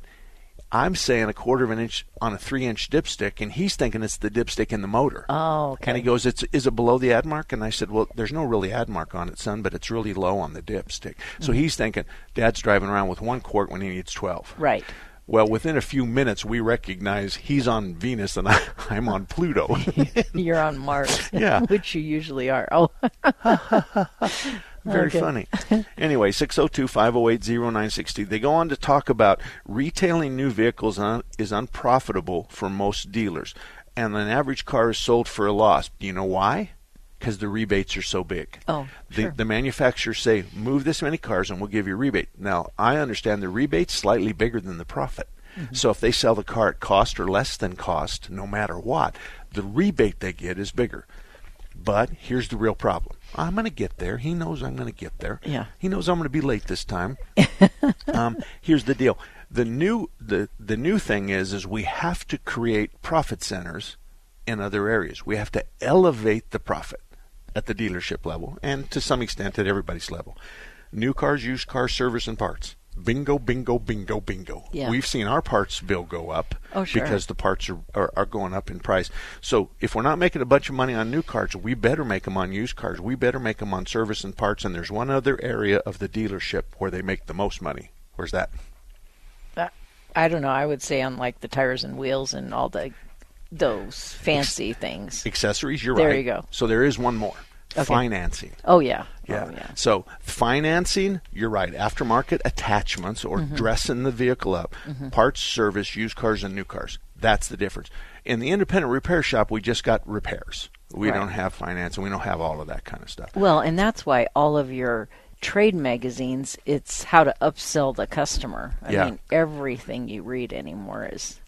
B: I'm saying a quarter of an inch on a three inch dipstick, and he's thinking it's the dipstick in the motor.
C: Oh, okay.
B: And he goes, "It's is it below the ad mark?" And I said, "Well, there's no really ad mark on it, son, but it's really low on the dipstick." So
C: Mhm.
B: he's thinking, "Dad's driving around with one quart when he needs 12.
C: Right.
B: Well, within a few minutes, we recognize he's on Venus and (laughs) I, I'm on Pluto. (laughs)
C: You're on Mars.
B: Yeah. (laughs)
C: Which you usually are. Oh.
B: Very
C: Okay.
B: funny. (laughs) Anyway, 602 508 0960. They go on to talk about retailing new vehicles is unprofitable for most dealers, and an average car is sold for a loss. Do you know why? Because the rebates are so big.
C: Oh,
B: The,
C: sure.
B: the manufacturers say, move this many cars and we'll give you a rebate. Now, I understand the rebate's slightly bigger than the profit.
C: Mm-hmm.
B: So if they sell the car at cost or less than cost, no matter what, the rebate they get is bigger. But here's the real problem. I'm going to get there. He knows I'm going to get there.
C: Yeah.
B: He knows I'm going to be late this time. (laughs) um, here's the deal. The new the the new thing is is we have to create profit centers in other areas. We have to elevate the profit at the dealership level and to some extent at everybody's level. New cars, used cars, service and parts. Bingo, bingo, bingo, bingo.
C: Yeah.
B: We've seen our parts bill go up
C: Oh, sure.
B: because the parts are, are, are going up in price. So if we're not making a bunch of money on new cars, we better make them on used cars. We better make them on service and parts. And there's one other area of the dealership where they make the most money. Where's that?
C: Uh, I don't know. I would say on like the tires and wheels and all the those fancy things.
B: Accessories. You're
C: There
B: right.
C: There you go.
B: So there is one more.
C: Okay.
B: Financing.
C: Oh yeah.
B: Yeah.
C: Oh, yeah.
B: So financing, you're right. Aftermarket attachments or
C: Mhm.
B: dressing the vehicle up,
C: Mhm.
B: parts, service, used cars, and new cars. That's the difference. In the independent repair shop, we just got repairs. We
C: Right.
B: don't have finance, and we don't have all of that kind of stuff.
C: Well, and that's why all of your trade magazines, it's how to upsell the customer. I
B: Yeah.
C: mean, everything you read anymore is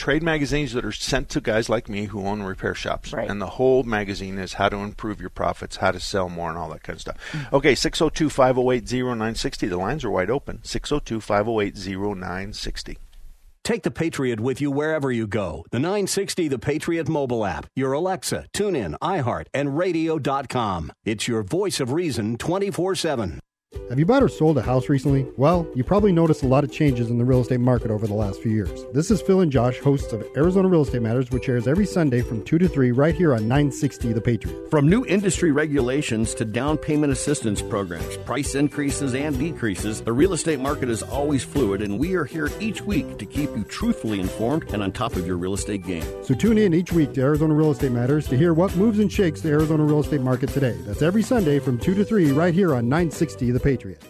B: Trade magazines that are sent to guys like me who own repair shops.
C: Right.
B: And the whole magazine is how to improve your profits, how to sell more, and all that kind of stuff.
C: Mm-hmm.
B: Okay, 602 508 0960. The lines are wide open. 602 508 0960.
G: Take the Patriot with you wherever you go. The 960 The Patriot mobile app, your Alexa, TuneIn, iHeart, and radio.com. It's your voice of reason 24 7.
P: Have you bought or sold a house recently? Well, you probably noticed a lot of changes in the real estate market over the last few years. This is Phil and Josh, hosts of Arizona Real Estate Matters, which airs every Sunday from 2 to 3 right here on 960 The Patriot.
Q: From new industry regulations to down payment assistance programs, price increases and decreases, the real estate market is always fluid, and we are here each week to keep you truthfully informed and on top of your real estate game.
P: So tune in each week to Arizona Real Estate Matters to hear what moves and shakes the Arizona real estate market today. That's every Sunday from 2 to 3 right here on 960 The Patriot.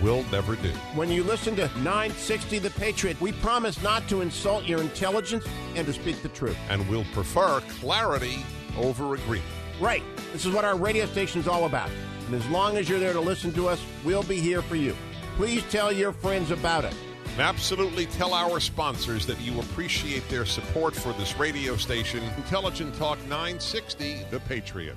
R: will never do.
S: When you listen to 960 The Patriot, we promise not to insult your intelligence and to speak the truth.
R: And we'll prefer clarity over agreement.
S: Right. This is what our radio station is all about. And as long as you're there to listen to us, we'll be here for you. Please tell your friends about it.
R: And absolutely tell our sponsors that you appreciate their support for this radio station, Intelligent Talk 960, The Patriot.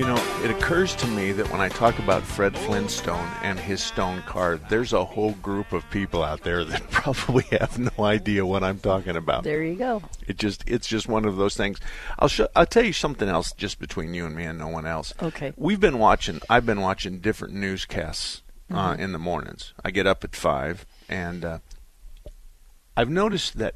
B: You know, it occurs to me that when I talk about Fred Flintstone and his stone card, there's a whole group of people out there that (laughs) probably have no idea what I'm talking about.
C: There you go.
B: It just it's just one of those things. I'll show, I'll tell you something else just between you and me and no one else.
C: Okay.
B: We've been watching I've been watching different newscasts uh,
C: Mhm.
B: in the mornings. I get up at 5 and uh, I've noticed that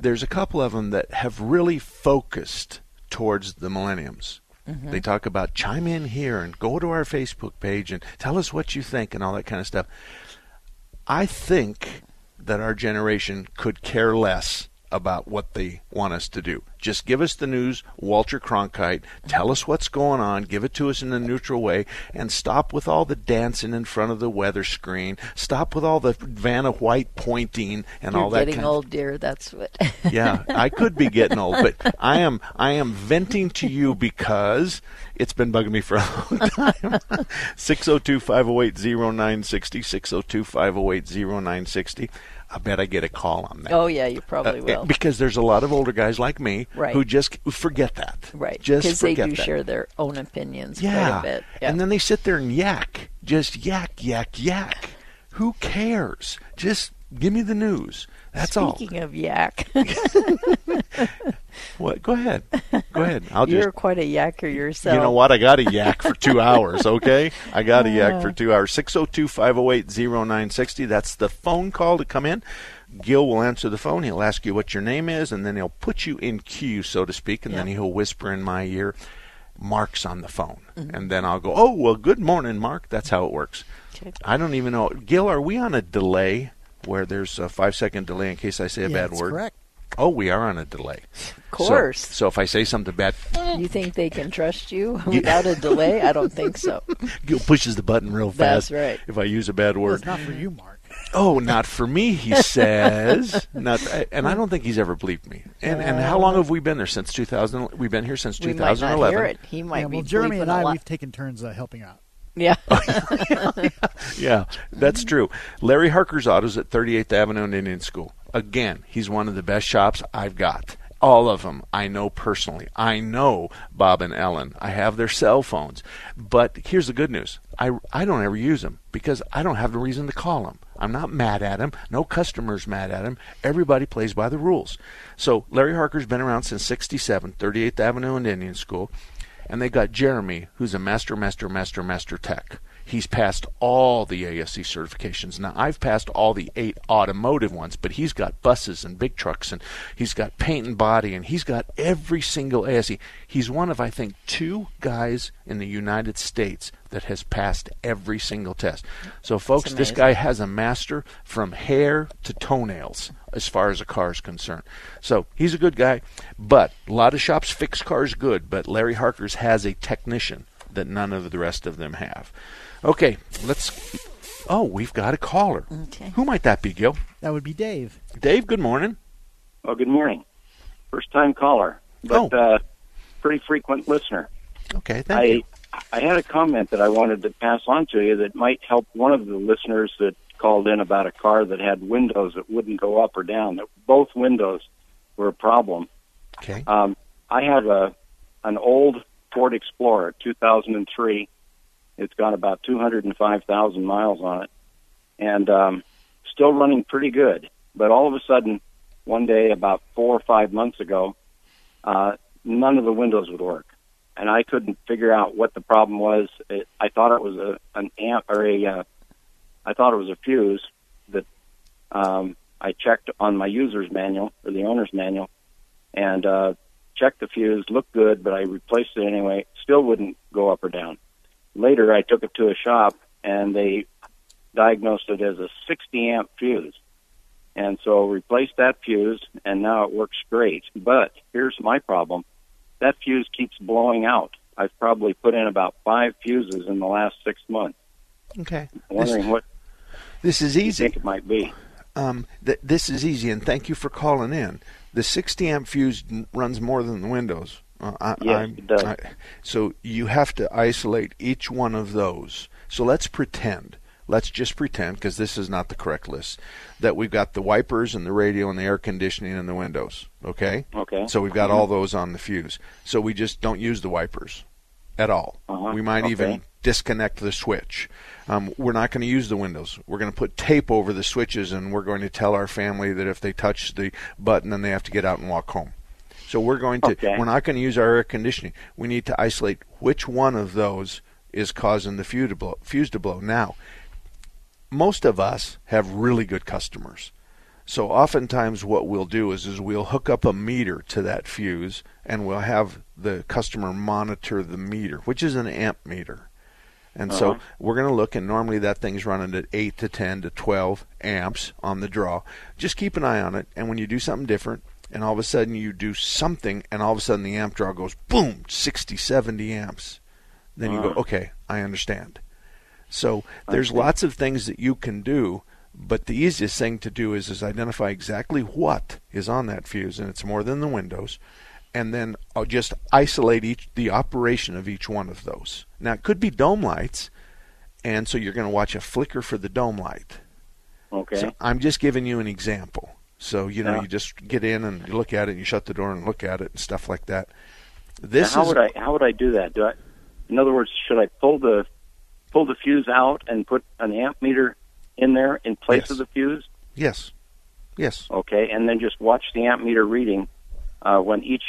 B: there's a couple of them that have really focused towards the millenniums.
C: Mhm.
B: They talk about chime in here and go to our Facebook page and tell us what you think and all that kind of stuff. I think that our generation could care less about what they want us to do. Just give us the news, Walter Cronkite, tell us what's going on, give it to us in a neutral way, and stop with all the dancing in front of the weather screen. Stop with all the Vanna White pointing and
C: You're
B: all that
C: getting old, dear. That's what. (laughs)
B: yeah, I could be getting old, but I am I am venting to you because it's been bugging me for a long (laughs) time. 602-508-0960, 602-508-0960. I bet I get a call on that.
C: Oh yeah, you probably
B: Uh,
C: will.
B: because there's a lot of older guys like me
C: Right.
B: who just forget that.
C: Right,
B: Just
C: because they do
B: that.
C: share their own opinions
B: Yeah.
C: quite a bit. Yeah.
B: And then they sit there and yak. Just yak, yak, yak. Who cares? Just give me the news. That's all.
C: Speaking of yak, (laughs) (laughs)
B: What? Go ahead. Go ahead. I'll
C: you're
B: just
C: quite a yacker yourself.
B: You know what? I got a yak for two hours, okay? I got a (laughs) yak for two hours. 602 508 0960. That's the phone call to come in. Gil will answer the phone. He'll ask you what your name is, and then he'll put you in queue, so to speak, and then he'll whisper in my ear, Mark's on the phone. Mm-hmm. And then I'll go, oh, well, good morning, Mark. That's how it works.
C: Okay.
B: I don't even know. Gil, are we on a delay where there's a five second delay in case I say a
T: Yeah,
B: bad
T: that's
B: word?
T: correct.
B: Oh, we are on a delay.
C: Of course.
B: So, so if I say something bad,
C: You think they can trust you (laughs) without a delay? I don't think so. (laughs)
B: Gil pushes the button real fast.
C: That's
B: fast.
C: right.
B: If I use a bad
T: Well,
B: word.
T: it's not for you, Mark.
B: Oh, not for me, he (laughs) says. not, and I don't think he's ever bleeped me. And and how long have we been there since 2000? We've been here since 2011.
C: We might not
B: 2011.
C: hear it. He might
T: Yeah,
C: be
T: well, Jeremy and I, we've taken turns uh, helping out.
C: Yeah. (laughs)
B: yeah, that's true. Larry Harker's Autos at 38th Avenue and Indian School. Again, he's one of the best shops I've got. All of them I know personally. I know Bob and Ellen. I have their cell phones. But here's the good news. I, I don't ever use them because I don't have the reason to call them. I'm not mad at him. No customer's mad at him. Everybody plays by the rules. So Larry Harker's been around since 67, 38th Avenue and Indian School. And they got Jeremy, who's a master, master, master, master tech. He's passed all the ASE certifications. Now, I've passed all the eight automotive ones, but he's got buses and big trucks, and he's got paint and body, and he's got every single ASE. He's one of, I think, two guys in the United States that has passed every single test. So, folks, this guy has a master from hair to toenails as far as a car is concerned. So he's a good guy, but a lot of shops fix cars good, but Larry Harker's has a technician that none of the rest of them have. Okay, let's. Oh, we've got a caller.
C: Okay.
B: Who might that be, Gil?
T: That would be Dave.
B: Dave, good morning.
U: Oh, good morning. First time caller, but uh, pretty frequent listener.
B: Okay, thank
U: I
B: you.
U: I had a comment that I wanted to pass on to you that might help one of the listeners that called in about a car that had windows that wouldn't go up or down. That both windows were a problem.
B: Okay.
U: Um, I have a an old Ford Explorer, 2003. It's got about 205,000 miles on it, and um, still running pretty good. But all of a sudden, one day about four or five months ago, uh, none of the windows would work, and I couldn't figure out what the problem was. It, I thought it was a an amp or a uh, I thought it was a fuse that um, I checked on my user's manual or the owner's manual, and uh, checked the fuse, looked good, but I replaced it anyway. Still wouldn't go up or down. Later, I took it to a shop, and they diagnosed it as a 60 amp fuse. And so replaced that fuse, and now it works great. But here's my problem: that fuse keeps blowing out. I've probably put in about five fuses in the last six months.
B: Okay.
U: I'm wondering
B: This-
U: what
B: This is
U: you
B: easy.
U: think it might be.
B: Um, th- this is easy, and thank you for calling in. The 60 amp fuse n- runs more than the windows. Uh, I,
U: Yes,
B: I'm-
U: it does.
B: I- so you have to isolate each one of those. So let's pretend. Let's just pretend, because this is not the correct list, that we've got the wipers and the radio and the air conditioning and the windows. Okay.
U: Okay.
B: So we've got all those on the fuse. So we just don't use the wipers at all.
U: Uh-huh.
B: We might even disconnect the switch. Um, we're not going to use the windows. We're going to put tape over the switches, and we're going to tell our family that if they touch the button, then they have to get out and walk home. So we're going to.
U: Okay.
B: We're not going to use our air conditioning. We need to isolate which one of those is causing the fuse to blow. Fuse to blow. Now, most of us have really good customers. So oftentimes what we'll do is is we'll hook up a meter to that fuse and we'll have the customer monitor the meter, which is an amp meter. And so
U: Uh-huh.
B: we're going to look and normally that thing's running at 8 to 10 to 12 amps on the draw. Just keep an eye on it and when you do something different and all of a sudden you do something and all of a sudden the amp draw goes boom 60 70 amps then you go
U: Uh-huh.
B: okay I understand. So there's
U: see.
B: lots of things that you can do, but the easiest thing to do is is identify exactly what is on that fuse, and it's more than the windows, and then I'll just isolate each the operation of each one of those. Now it could be dome lights, and so you're going to watch a flicker for the dome light.
U: Okay.
B: So I'm just giving you an example. So you know
U: Yeah.
B: you just get in and you look at it, and you shut the door and look at it and stuff like that. This
U: now, how
B: is
U: would I how would I do that? Do I, in other words, should I pull the pull the fuse out and put an amp meter in there in place
B: Yes.
U: of the fuse?
B: yes, yes.
U: Okay, and then just watch the amp meter reading uh, when each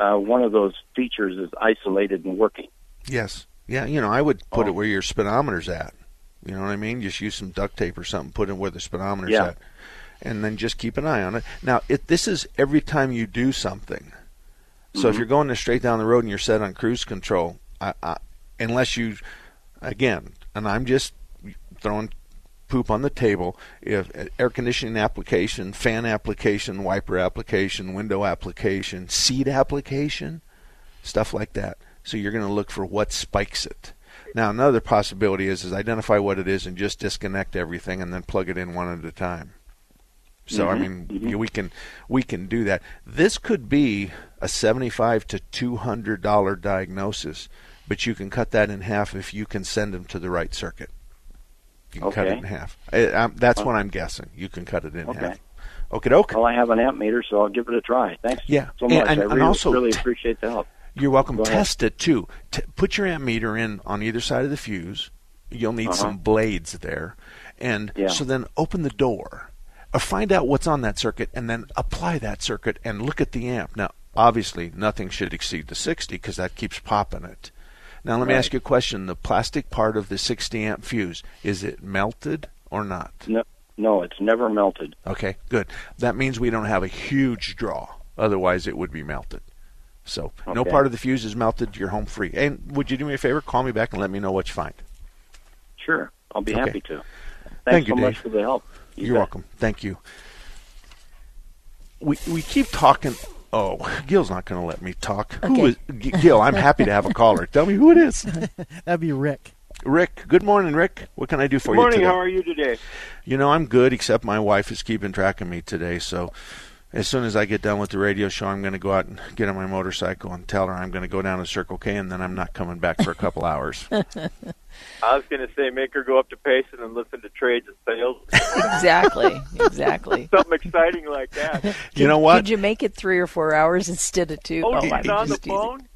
U: uh, one of those features is isolated and working.
B: Yes. Yeah, you know, I would put
U: Oh.
B: it where your speedometer's at. You know what I mean? Just use some duct tape or something, put it where the speedometer's
U: Yeah.
B: at. And then just keep an eye on it. Now, it, this is every time you do something. So if
U: Mhm.
B: you're going straight down the road and you're set on cruise control, I, I, unless you, again, and I'm just throwing poop on the table. If uh, air conditioning application, fan application, wiper application, window application, seat application, stuff like that. So you're going to look for what spikes it. Now another possibility is is identify what it is and just disconnect everything and then plug it in one at a time. So I
U: Mhm,
B: mean,
U: mhm.
B: we can we can do that. This could be a seventy-five to two hundred dollar diagnosis, but you can cut that in half if you can send them to the right circuit. You can cut it in half. I, that's
U: Oh.
B: what I'm guessing. You can cut it in
U: Okay.
B: half. Okay, doke.
U: Well, I have an amp meter, so I'll give it a try. Thanks
B: Yeah,
U: so
B: and-
U: much.
B: and-
U: I
B: and
U: really,
B: also
U: really appreciate the help.
B: You're welcome.
U: Go ahead.
B: Test it too. T- put your amp meter in on either side of the fuse. You'll need
U: Uh-huh.
B: some blades there, and
U: Yeah.
B: so then open the door, or Uh, find out what's on that circuit, and then apply that circuit and look at the amp. Now, obviously, nothing should exceed the 60 because that keeps popping it. Now, let me ask you a question. The plastic part of the 60 amp fuse is it melted or not?
U: No, no, it's never melted.
B: Okay, good. That means we don't have a huge draw. Otherwise, it would be melted. So, no part of the fuse is melted. You're home free. And would you do me a favor? Call me back and let me know what you find.
U: Sure, I'll be
B: Okay.
U: happy to. Thanks
B: Thank you,
U: so much
B: Dave.
U: for the help. You
B: You're
U: bet.
B: welcome. Thank you. We we keep talking. Oh, Gil's not going to let me talk.
T: Okay.
B: is G- Gil? I'm happy to have a (laughs) caller. Tell me who it is. (laughs)
T: That'd be Rick.
B: Rick. Good morning, Rick. What can I do for you?
V: Good morning.
B: you today?
V: How are you today?
B: You know, I'm good, except my wife is keeping track of me today. So as soon as I get done with the radio show, I'm going to go out and get on my motorcycle and tell her I'm going to go down to Circle K, and then I'm not coming back for a couple hours. (laughs)
V: I was going to say make her go up to Payson and listen to trades and sales.
C: Exactly, (laughs) exactly.
V: Something exciting like that.
B: You know what?
C: Did you make it three or four hours instead of two?
V: Oh, oh
C: my
V: she's on the phone.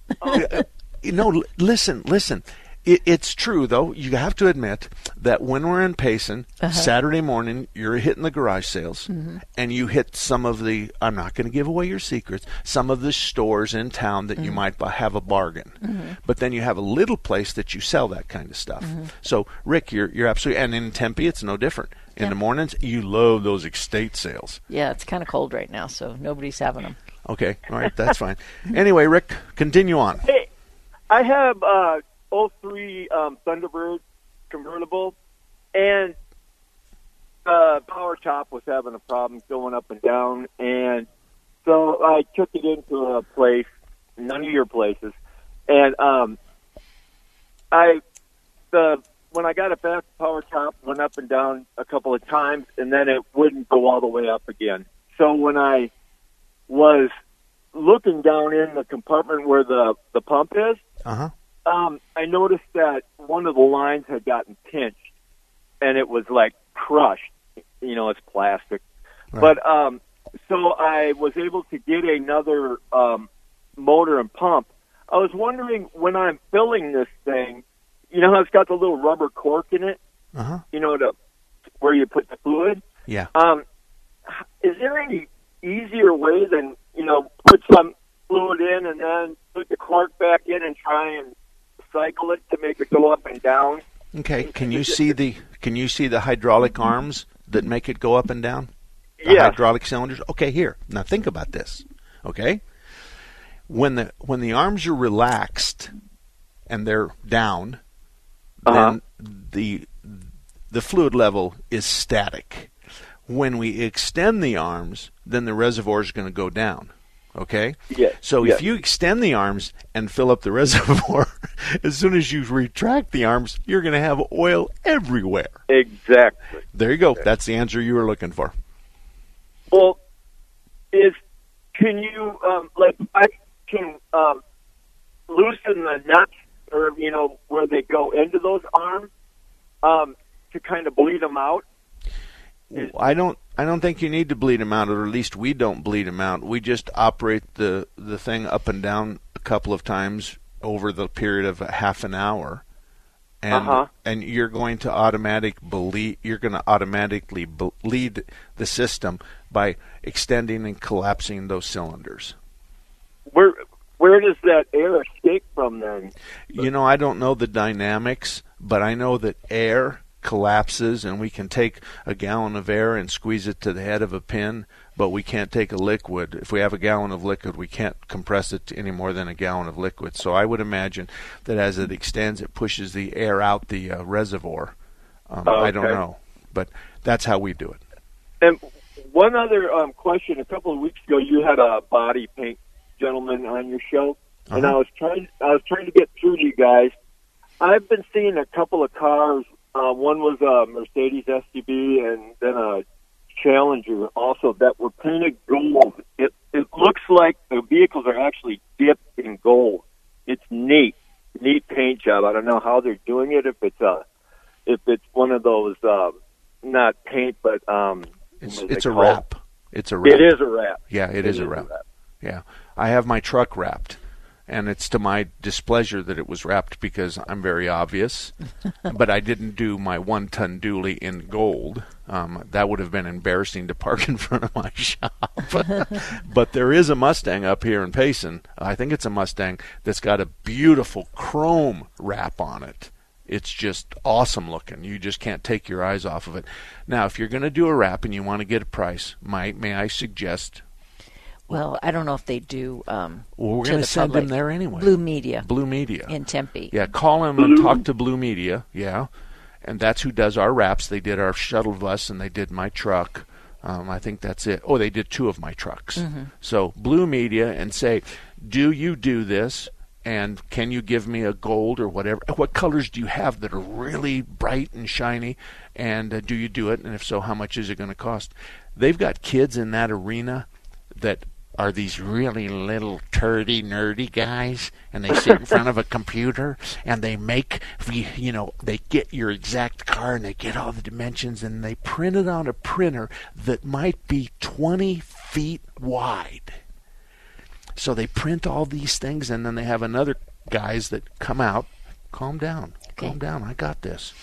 V: (laughs)
B: You know, l- listen, listen. It, it's true, though. You have to admit that when we're in Payson,
C: Uh-huh.
B: Saturday morning, you're hitting the garage sales,
C: Mhm.
B: and you hit some of the. I'm not going to give away your secrets. Some of the stores in town that you
C: Mhm.
B: might bu- have a bargain,
C: Mhm.
B: but then you have a little place that you sell that kind of stuff.
C: Mhm.
B: So, Rick, you're you're absolutely, and in Tempe, it's no different. In
C: Yeah.
B: the mornings, you love those estate sales.
C: Yeah, it's kind of cold right now, so nobody's having them.
B: Okay, all right, that's fine. Anyway, Rick, continue on.
V: Hey, I have uh 03 um, Thunderbird convertible, and the power top was having a problem going up and down, and so I took it into a place, none of your places, and um, I the when I got it back, power top went up and down a couple of times, and then it wouldn't go all the way up again. So when I was looking down in the compartment where the the pump is,
B: Uh huh.
V: Um, I noticed that one of the lines had gotten pinched, and it was like crushed. You know, it's plastic. But um, so I was able to get another um, motor and pump. I was wondering when I'm filling this thing, you know how it's got the little rubber cork in it,
B: Uh huh.
V: you know, to where you put the fluid.
B: Yeah.
V: Um, is there any easier way than you know put some fluid in and then put the cork back in and try and cycle it to make it go up and down?
B: Okay. Can you see the Can you see the hydraulic mm-hmm. arms that make it go up and down? The
V: Yes.
B: hydraulic cylinders. Okay. Here. Now think about this. Okay. When the when the arms are relaxed and they're down, uh-huh. then the the fluid level is static. When we extend the arms, then the reservoir is going to go down. Okay?
V: Yes.
B: So if you extend the arms and fill up the (laughs) reservoir, as soon as you retract the arms, you're going to have oil everywhere.
V: Exactly.
B: There you go. That's the answer you were looking for.
V: Well, is can you um, like I can um, loosen the nuts or you know where they go into those arms um, to kind of bleed them out?
B: I don't. I don't think you need to bleed them out, or at least we don't bleed them out. We just operate the the thing up and down a couple of times over the period of a half an hour, and
V: Uh-huh.
B: and you're going to automatic bleed. You're going to automatically bleed the system by extending and collapsing those cylinders.
V: Where where does that air escape from then?
B: You know, I don't know the dynamics, but I know that air collapses and we can take a gallon of air and squeeze it to the head of a pin, but we can't take a liquid. If we have a gallon of liquid, we can't compress it to any more than a gallon of liquid. So I would imagine that as it extends, it pushes the air out the uh, reservoir. Um, I don't know, but that's how we do it.
V: And one other um, question: A couple of weeks ago, you had a body paint gentleman on your show, and
B: Uh-huh.
V: I was trying. I was trying to get through to you guys. I've been seeing a couple of cars. Uh, one was a Mercedes SUV, and then a Challenger, also that were painted gold. It it looks like the vehicles are actually dipped in gold. It's neat, neat paint job. I don't know how they're doing it. If it's a, if it's one of those, um, not paint, but um,
B: It's it's a
V: call it?
B: wrap. It's a wrap.
V: It is a wrap.
B: Yeah, it
V: It
B: is
V: is
B: a
V: a
B: wrap.
V: wrap.
B: Yeah, I have my truck wrapped, and it's to my displeasure that it was wrapped because I'm very obvious. (laughs) but I didn't do my one-ton dually in gold. Um, that would have been embarrassing to park in front of my (laughs) shop. (laughs) but there is a Mustang up here in Payson. I think it's a Mustang that's got a beautiful chrome wrap on it. It's just awesome looking. You just can't take your eyes off of it. Now, if you're going to do a wrap and you want to get a price, might may I suggest
C: Well, I don't know if they do. Um,
B: well, we're going to send
C: public.
B: them there anyway.
C: Blue Media
B: Blue Media.
C: in Tempe.
B: Yeah, call them and talk to Blue Media. Yeah, and that's who does our wraps. They did our shuttle bus and they did my truck. Um, I think that's it. Oh, they did two of my trucks.
C: Mhm.
B: So Blue Media and say, do you do this? And can you give me a gold or whatever? What colors do you have that are really bright and shiny? And uh, do you do it? And if so, how much is it going to cost? They've got kids in that arena that are these really little turdy nerdy guys and they sit in (laughs) front of a computer and they make you know they get your exact car and they get all the dimensions and they print it on a printer that might be 20 feet wide so they print all these things and then they have another guys that come out calm down, calm down. I got this.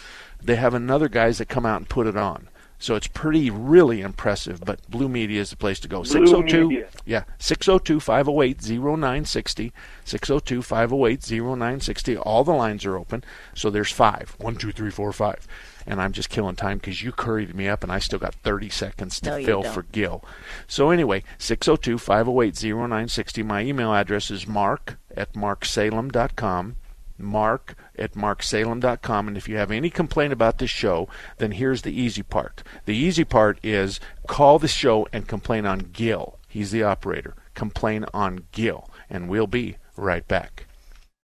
B: They have another guys that come out and put it on. So it's pretty, really impressive. But Blue Media is the place to go.
V: Blue
B: 602,
V: Media.
B: yeah, 602 508 0960. 602 508 0960. All the lines are open. So there's five. One, two, three, four, five. And I'm just killing time because you curried me up and I still got 30 seconds to
C: No, you
B: fill
C: don't.
B: for Gil. So anyway, 602 508 0960. My email address is mark at marksalem.com mark at marksalem.com. And if you have any complaint about this show, then here's the easy part. The easy part is call the show and complain on Gil. He's the operator. Complain on Gil. And we'll be right back.